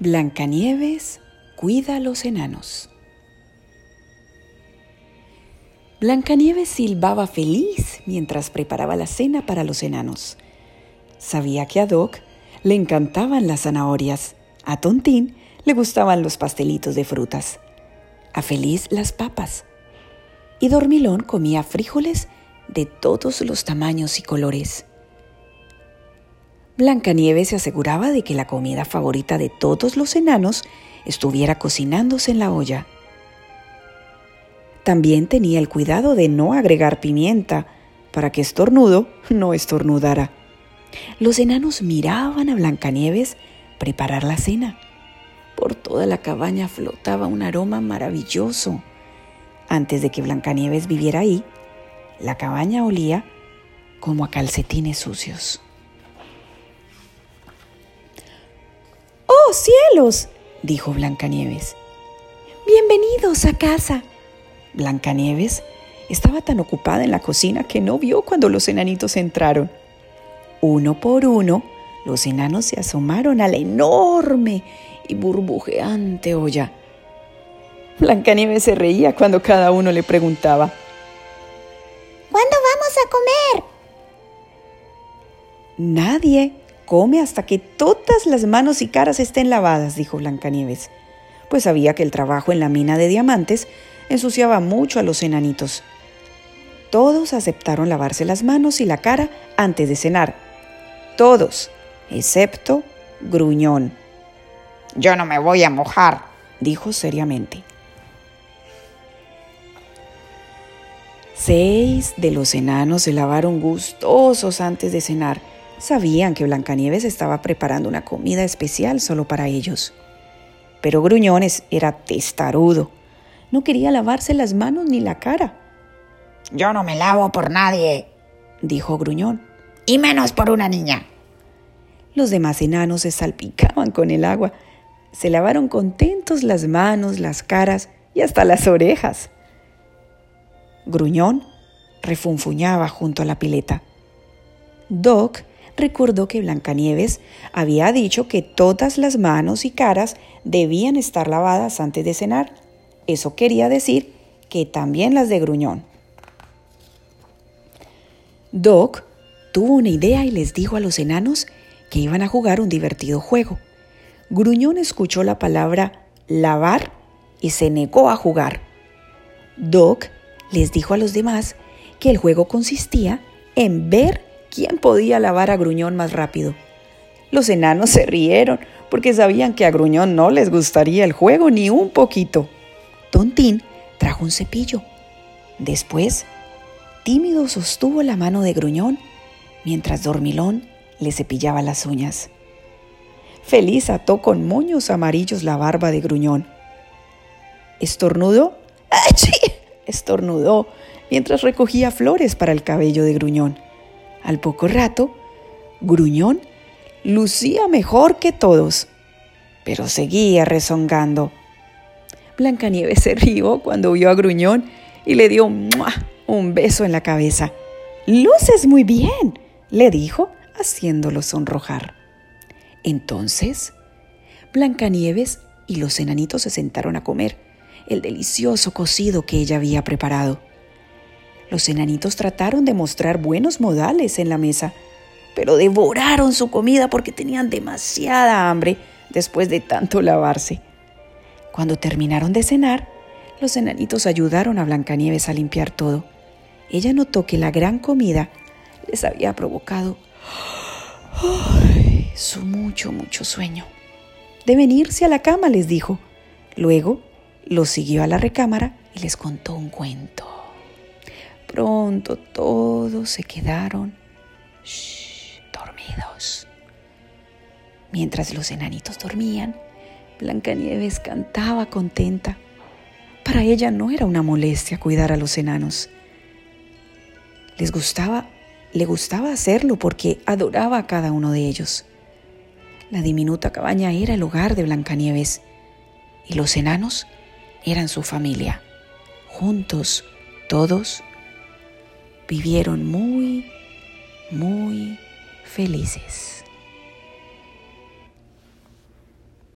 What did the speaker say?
Blancanieves cuida a los enanos. Blancanieves silbaba feliz mientras preparaba la cena para los enanos. Sabía que a Doc le encantaban las zanahorias, a Tontín le gustaban los pastelitos de frutas, a Feliz las papas, y Dormilón comía frijoles de todos los tamaños y colores. Blancanieves se aseguraba de que la comida favorita de todos los enanos estuviera cocinándose en la olla. También tenía el cuidado de no agregar pimienta para que estornudo no estornudara. Los enanos miraban a Blancanieves preparar la cena. Por toda la cabaña flotaba un aroma maravilloso. Antes de que Blancanieves viviera ahí, la cabaña olía como a calcetines sucios. ¡Oh, cielos! dijo Blancanieves. Bienvenidos a casa. Blancanieves estaba tan ocupada en la cocina que no vio cuando los enanitos entraron. Uno por uno, los enanos se asomaron a la enorme y burbujeante olla. Blancanieves se reía cuando cada uno le preguntaba: ¿Cuándo vamos a comer? Nadie come hasta que todas las manos y caras estén lavadas, dijo Blancanieves, pues sabía que el trabajo en la mina de diamantes ensuciaba mucho a los enanitos. Todos aceptaron lavarse las manos y la cara antes de cenar. Todos, excepto Gruñón. Yo no me voy a mojar, dijo seriamente. Seis de los enanos se lavaron gustosos antes de cenar Sabían que Blancanieves estaba preparando una comida especial solo para ellos. Pero Gruñones era testarudo. No quería lavarse las manos ni la cara. Yo no me lavo por nadie, dijo Gruñón. Y menos por una niña. Los demás enanos se salpicaban con el agua. Se lavaron contentos las manos, las caras y hasta las orejas. Gruñón refunfuñaba junto a la pileta. Doc recordó que Blancanieves había dicho que todas las manos y caras debían estar lavadas antes de cenar. Eso quería decir que también las de Gruñón. Doc tuvo una idea y les dijo a los enanos que iban a jugar un divertido juego. Gruñón escuchó la palabra lavar y se negó a jugar. Doc les dijo a los demás que el juego consistía en ver quién podía lavar a Gruñón más rápido. Los enanos se rieron porque sabían que a Gruñón no les gustaría el juego ni un poquito. Tontín trajo un cepillo. Después, tímido sostuvo la mano de Gruñón mientras Dormilón le cepillaba las uñas. Feliz ató con moños amarillos la barba de Gruñón. ¿Estornudó? ¡Ay, Estornudó mientras recogía flores para el cabello de Gruñón. Al poco rato, Gruñón lucía mejor que todos, pero seguía rezongando. Blancanieves se rió cuando vio a Gruñón y le dio un beso en la cabeza. Luces muy bien, le dijo, haciéndolo sonrojar. Entonces, Blancanieves y los enanitos se sentaron a comer el delicioso cocido que ella había preparado. Los enanitos trataron de mostrar buenos modales en la mesa, pero devoraron su comida porque tenían demasiada hambre después de tanto lavarse. Cuando terminaron de cenar, los enanitos ayudaron a Blancanieves a limpiar todo. Ella notó que la gran comida les había provocado su mucho, mucho sueño. Deben irse a la cama, les dijo. Luego los siguió a la recámara y les contó un cuento. Pronto todos se quedaron dormidos. Mientras los enanitos dormían, Blancanieves cantaba contenta. Para ella no era una molestia cuidar a los enanos. Les gustaba, le gustaba hacerlo porque adoraba a cada uno de ellos. La diminuta cabaña era el hogar de Blancanieves y los enanos eran su familia. Juntos, todos vivieron muy, muy felices.